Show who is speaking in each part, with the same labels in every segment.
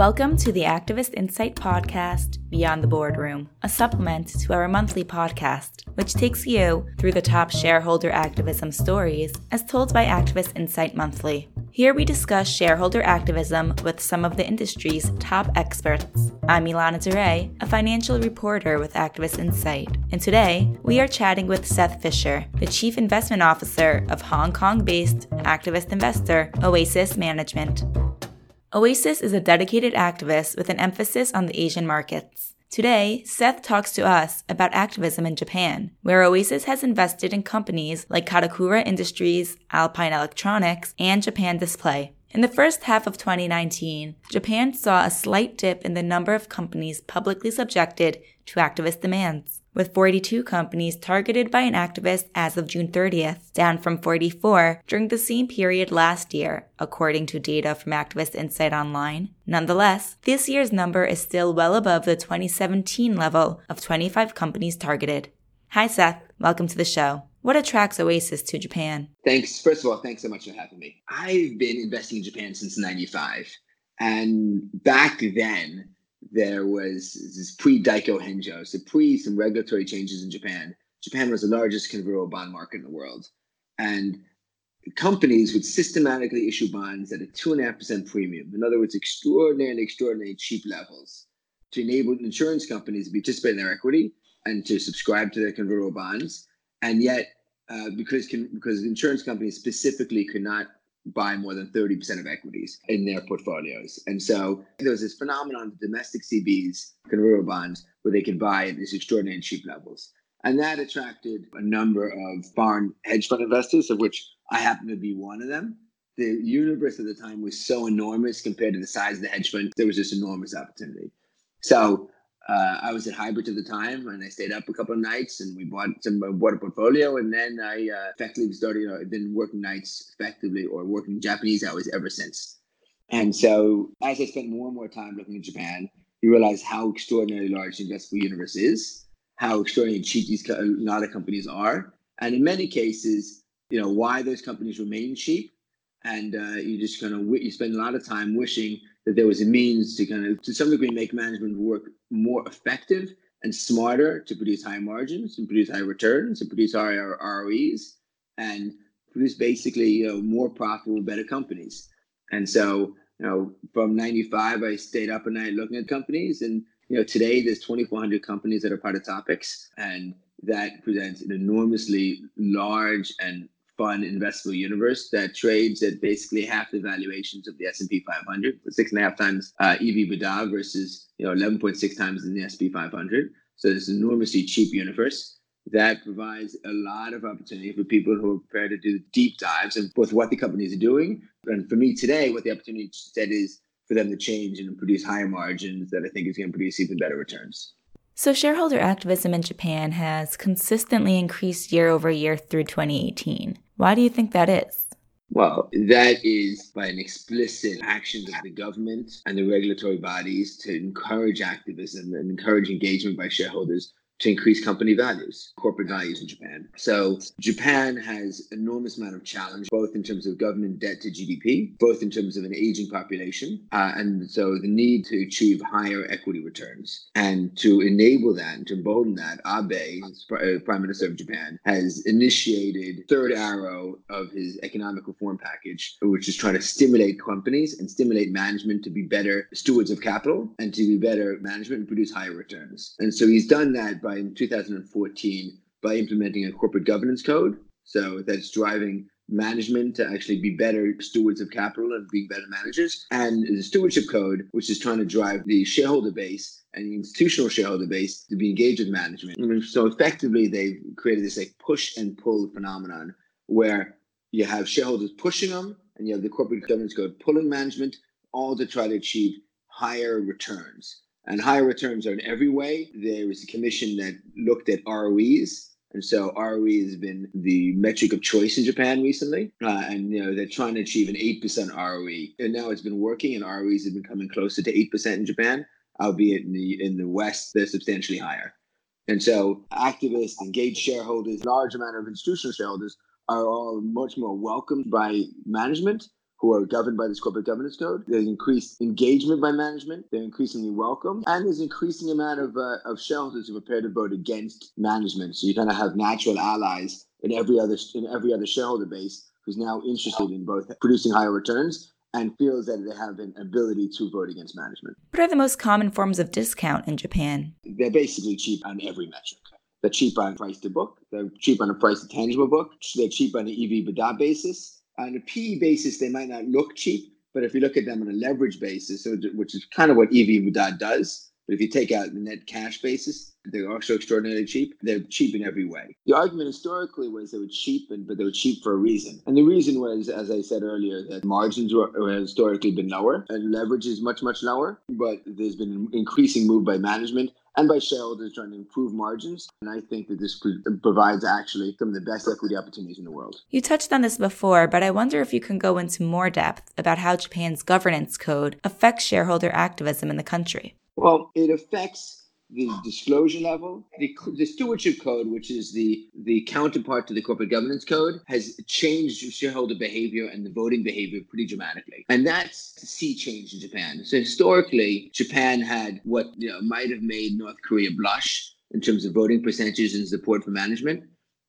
Speaker 1: Welcome to the Activist Insight Podcast, Beyond the Boardroom, a supplement to our monthly podcast, which takes you through the top shareholder activism stories as told by Activist Insight Monthly. Here we discuss shareholder activism with some of the industry's top experts. I'm Elana Duré, a financial reporter with Activist Insight, and today we are chatting with Seth Fischer, the Chief Investment Officer of Hong Kong based activist investor Oasis Management. Oasis is a dedicated activist with an emphasis on the Asian markets. Today, Seth talks to us about activism in Japan, where Oasis has invested in companies like Katakura Industries, Alpine Electronics, and Japan Display. In the first half of 2019, Japan saw a slight dip in the number of companies publicly subjected to activist demands, with 42 companies targeted by an activist as of June 30th, down from 44 during the same period last year, according to data from Activist Insight Online. Nonetheless, this year's number is still well above the 2017 level of 25 companies targeted. Hi, Seth. Welcome to the show. What attracts Oasis to Japan?
Speaker 2: Thanks. First of all, thanks so much for having me. I've been investing in Japan since 95. And back then, there was this pre Daiko Henjo, so pre some regulatory changes in Japan. Japan was the largest convertible bond market in the world. And companies would systematically issue bonds at a 2.5% premium. In other words, extraordinary, extraordinary cheap levels to enable insurance companies to participate in their equity and to subscribe to their convertible bonds and yet uh, because because insurance companies specifically could not buy more than 30% of equities in their portfolios. And so there was this phenomenon of domestic CBs, convertible bonds, where they could buy at these extraordinary cheap levels. And that attracted a number of foreign hedge fund investors, of which I happen to be one of them. The universe at the time was so enormous compared to the size of the hedge fund, there was this enormous opportunity. So uh, I was at Highbridge at the time, and I stayed up a couple of nights, and we bought some uh, bought a portfolio, and then I uh, effectively started. You know, I've been working nights effectively or working Japanese hours ever since. And so, as I spent more and more time looking at Japan, you realize how extraordinarily large the investable universe is, how extraordinarily cheap these a lot of companies are, and in many cases, you know, why those companies remain cheap. And uh, you just kind of you spend a lot of time wishing that there was a means to kind of, to some degree, make management work more effective and smarter to produce high margins and produce high returns and produce higher ROEs and produce basically you know more profitable, better companies. And so you know from '95, I stayed up at night looking at companies, and you know today there's 2,400 companies that are part of TOPIX, and that presents an enormously large and fun investable universe that trades at basically half the valuations of the S&P 500, six and a half times uh, EV/EBITDA versus you know 11.6 times in the S&P 500. So an enormously cheap universe that provides a lot of opportunity for people who are prepared to do deep dives in both what the companies are doing and for me today, what the opportunity set is for them to change and produce higher margins that I think is going to produce even better returns.
Speaker 1: So, shareholder activism in Japan has consistently increased year over year through 2018. Why do you think that is?
Speaker 2: Well, that is by an explicit action of the government and the regulatory bodies to encourage activism and encourage engagement by shareholders to increase company values, corporate values in Japan. So Japan has enormous amount of challenge, both in terms of government debt to GDP, both in terms of an aging population, uh, and so the need to achieve higher equity returns. And to enable that and to embolden that, Abe, uh, Prime Minister of Japan, has initiated third arrow of his economic reform package, which is trying to stimulate companies and stimulate management to be better stewards of capital and to be better management and produce higher returns. And so he's done that by by in 2014 by implementing a corporate governance code. So that's driving management to actually be better stewards of capital and being better managers. And the stewardship code, which is trying to drive the shareholder base and the institutional shareholder base to be engaged with management. And so effectively, they've created this like push and pull phenomenon where you have shareholders pushing them and you have the corporate governance code pulling management, all to try to achieve higher returns and higher returns are in every way. There was a commission that looked at ROEs. And so ROE has been the metric of choice in Japan recently. Uh, and you know, they're trying to achieve an 8% ROE. And now it's been working and ROEs have been coming closer to 8% in Japan, albeit in the in the West, they're substantially higher. And so activists, engaged shareholders, large amount of institutional shareholders are all much more welcomed by management who are governed by this corporate governance code. There's increased engagement by management. They're increasingly welcome. And there's increasing amount of, uh, of shareholders who are prepared to vote against management. So you kind of have natural allies in every other in every other shareholder base who's now interested in both producing higher returns and feels that they have an ability to vote against management.
Speaker 1: What are the most common forms of discount in Japan?
Speaker 2: They're basically cheap on every metric. They're cheap on price to book. They're cheap on a price to tangible book. They're cheap on an EV EBITDA basis. On a PE basis, they might not look cheap, but if you look at them on a leverage basis, which is kind of what EV does, but if you take out the net cash basis, they're also extraordinarily cheap. They're cheap in every way. The argument historically was they were cheap, but they were cheap for a reason. And the reason was, as I said earlier, that margins were, were historically been lower and leverage is much, much lower. But there's been an increasing move by management and by shareholders trying to improve margins. And I think that this provides actually some of the best equity opportunities in the world.
Speaker 1: You touched on this before, but I wonder if you can go into more depth about how Japan's governance code affects shareholder activism in the country.
Speaker 2: Well, it affects the disclosure level. The, the, stewardship code, which is the, the counterpart to the corporate governance code, has changed shareholder behavior and the voting behavior pretty dramatically. And that's a sea change in Japan. So historically, Japan had what you know, might have made North Korea blush in terms of voting percentages and support for management.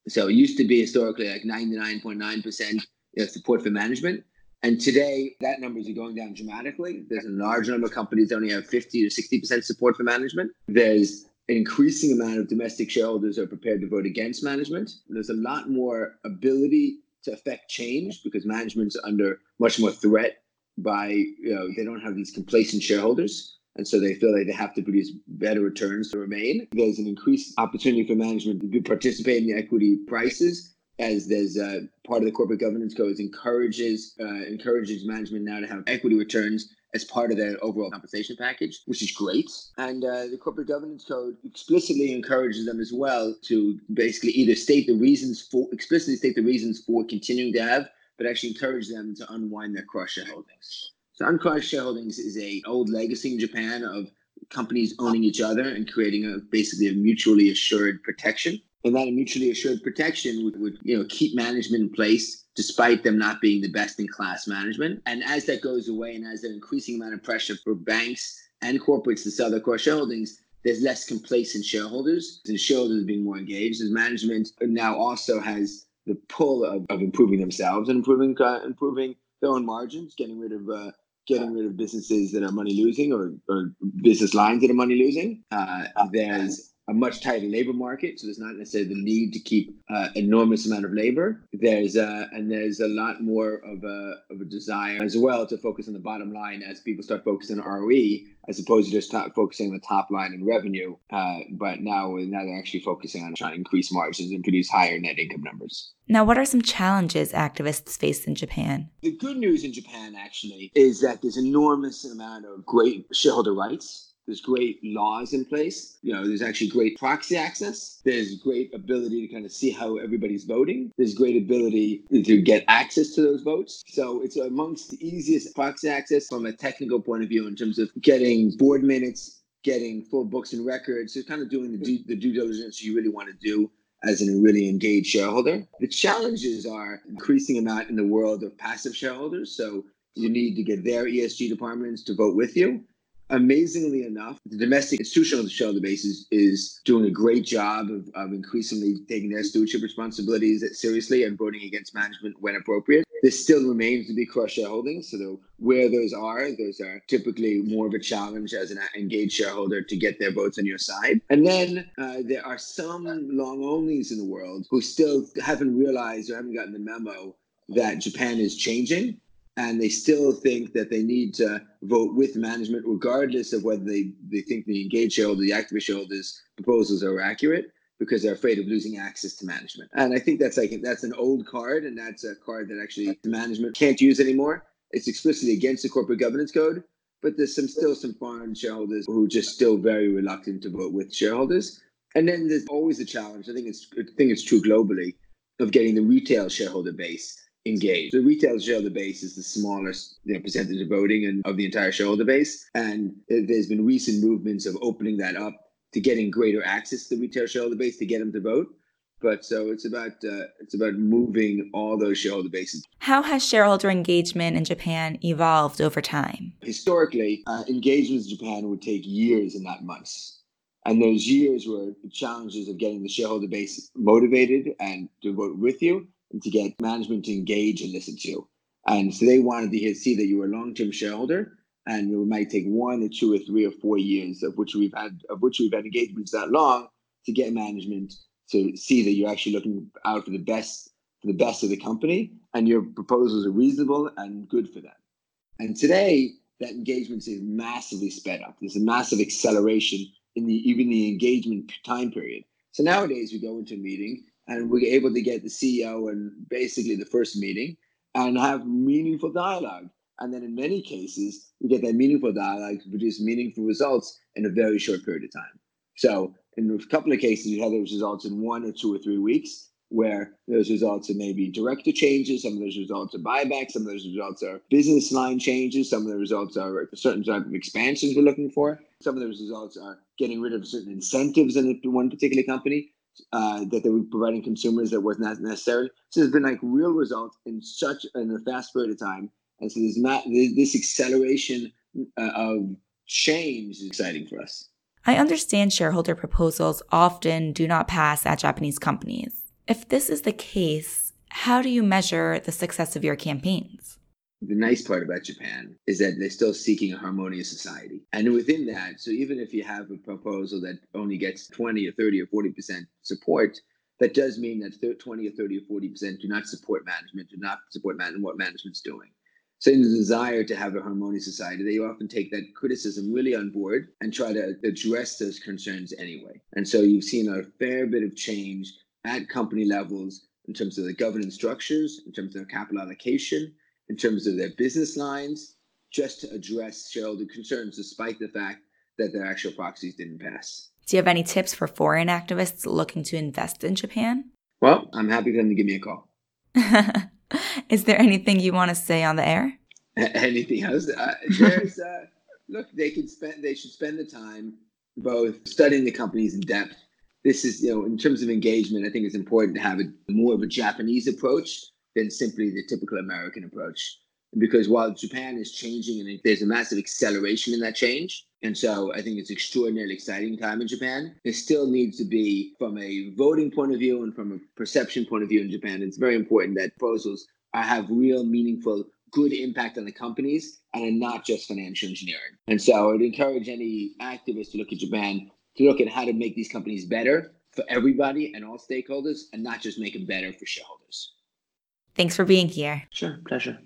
Speaker 2: So it used to be historically like 99.9% support for management. And today, that numbers are going down dramatically. There's a large number of companies that only have 50 to 60% support for management. There's an increasing amount of domestic shareholders are prepared to vote against management. There's a lot more ability to affect change because management's under much more threat by, you know, they don't have these complacent shareholders. And so they feel like they have to produce better returns to remain. There's an increased opportunity for management to participate in the equity prices as there's a part of the corporate governance code encourages uh, encourages management now to have equity returns as part of their overall compensation package, which is great. And uh, the corporate governance code explicitly encourages them as well to basically either state the reasons for explicitly state the reasons for continuing to have, but actually encourage them to unwind their cross shareholdings. So uncross shareholdings is a old legacy in Japan of companies owning each other and creating a basically a mutually assured protection and that mutually assured protection would, would you know keep management in place despite them not being the best in class management. And as that goes away and as there's an increasing amount of pressure for banks and corporates to sell their core shareholdings there's less complacent shareholders and shareholders being more engaged. As management now also has the pull of, of improving themselves and improving uh, improving their own margins getting rid of uh, getting rid of businesses that are money losing or, or business lines that are money losing. Uh, there's a much tighter labor market, so there's not necessarily the need to keep uh, enormous amount of labor. There's uh, and there's a lot more of a of a desire as well to focus on the bottom line as people start focusing on ROE as opposed to just top, focusing on the top line and revenue. Uh, but now now they're actually focusing on trying to increase margins and produce higher net income numbers.
Speaker 1: Now, what are some challenges activists face in Japan?
Speaker 2: The good news in Japan actually is that there's enormous amount of great shareholder rights there's great laws in place. You know, there's actually great proxy access. There's great ability to kind of see how everybody's voting. There's great ability to get access to those votes. So it's amongst the easiest proxy access from a technical point of view in terms of getting board minutes, getting full books and records. So kind of doing the due, the due diligence you really want to do as a really engaged shareholder. The challenges are increasing amount in the world of passive shareholders. So you need to get their ESG departments to vote with you amazingly enough, the domestic institutional shareholder base is, is doing a great job of, of increasingly taking their stewardship responsibilities seriously and voting against management when appropriate. This still remains to be cross shareholdings. So where those are, those are typically more of a challenge as an engaged shareholder to get their votes on your side. And then uh, there are some long onlys in the world who still haven't realized or haven't gotten the memo that Japan is changing and they still think that they need to vote with management, regardless of whether they, they think the engaged shareholder, the activist shareholders' proposals are accurate, because they're afraid of losing access to management. And I think that's like that's an old card, and that's a card that actually the management can't use anymore. It's explicitly against the corporate governance code, but there's some still some foreign shareholders who are just still very reluctant to vote with shareholders. And then there's always a challenge. I think it's I think it's true globally of getting the retail shareholder base engaged. The retail shareholder base is the smallest you know, percentage of voting and of the entire shareholder base. And there's been recent movements of opening that up to getting greater access to the retail shareholder base to get them to vote. But so it's about uh, it's about moving all those shareholder bases.
Speaker 1: How has shareholder engagement in Japan evolved over time?
Speaker 2: Historically, uh, engagements in Japan would take years and not months. And those years were the challenges of getting the shareholder base motivated and to vote with you, to get management to engage and listen to you. And so they wanted to see that you were a long-term shareholder, and it might take one or two or three or four years of which we've had of which we've had engagements that long to get management to see that you're actually looking out for the best for the best of the company and your proposals are reasonable and good for them. And today that engagement is massively sped up. There's a massive acceleration in the even the engagement time period. So nowadays we go into a meeting and we're able to get the CEO and basically the first meeting and have meaningful dialogue. And then in many cases, we get that meaningful dialogue to produce meaningful results in a very short period of time. So in a couple of cases, you have those results in one or two or three weeks, where those results are maybe director changes, some of those results are buybacks, some of those results are business line changes, some of the results are certain type of expansions we're looking for, some of those results are getting rid of certain incentives in one particular company uh, that they were providing consumers that wasn't necessary. So there's been like real results in such in a fast period of time, and so there's not this acceleration uh, of change is exciting for us.
Speaker 1: I understand shareholder proposals often do not pass at Japanese companies. If this is the case, how do you measure the success of your campaigns?
Speaker 2: The nice part about Japan is that they're still seeking a harmonious society. And within that, so even if you have a proposal that only gets 20 or 30 or 40% support, that does mean that 20 or 30 or 40% do not support management, do not support man- what management's doing. So in the desire to have a harmonious society, they often take that criticism really on board and try to address those concerns anyway. And so you've seen a fair bit of change at company levels in terms of the governance structures, in terms of capital allocation, in terms of their business lines, just to address shareholder concerns, despite the fact that their actual proxies didn't pass.
Speaker 1: Do you have any tips for foreign activists looking to invest in Japan?
Speaker 2: Well, I'm happy for them to give me a call.
Speaker 1: Is there anything you want to say on the air?
Speaker 2: anything else? Uh, there's uh, look, they can spend. They should spend the time both studying the companies in depth. This is, you know, in terms of engagement, I think it's important to have a more of a Japanese approach than simply the typical American approach. Because while Japan is changing and there's a massive acceleration in that change, and so I think it's extraordinarily exciting time in Japan. There still needs to be, from a voting point of view and from a perception point of view in Japan, it's very important that proposals have real, meaningful, good impact on the companies and are not just financial engineering. And so I would encourage any activists to look at Japan to look at how to make these companies better for everybody and all stakeholders and not just make them better for shareholders.
Speaker 1: Thanks for being here.
Speaker 2: Sure, pleasure.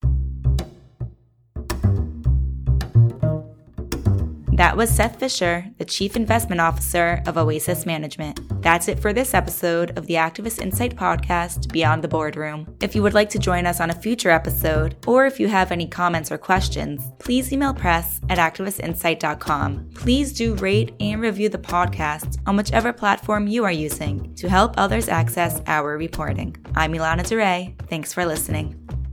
Speaker 1: That was Seth Fischer, the Chief Investment Officer of Oasis Management. That's it for this episode of the Activist Insight podcast, Beyond the Boardroom. If you would like to join us on a future episode, or if you have any comments or questions, please email press at activistinsight.com. Please do rate and review the podcast on whichever platform you are using to help others access our reporting. I'm Elana Duré. Thanks for listening.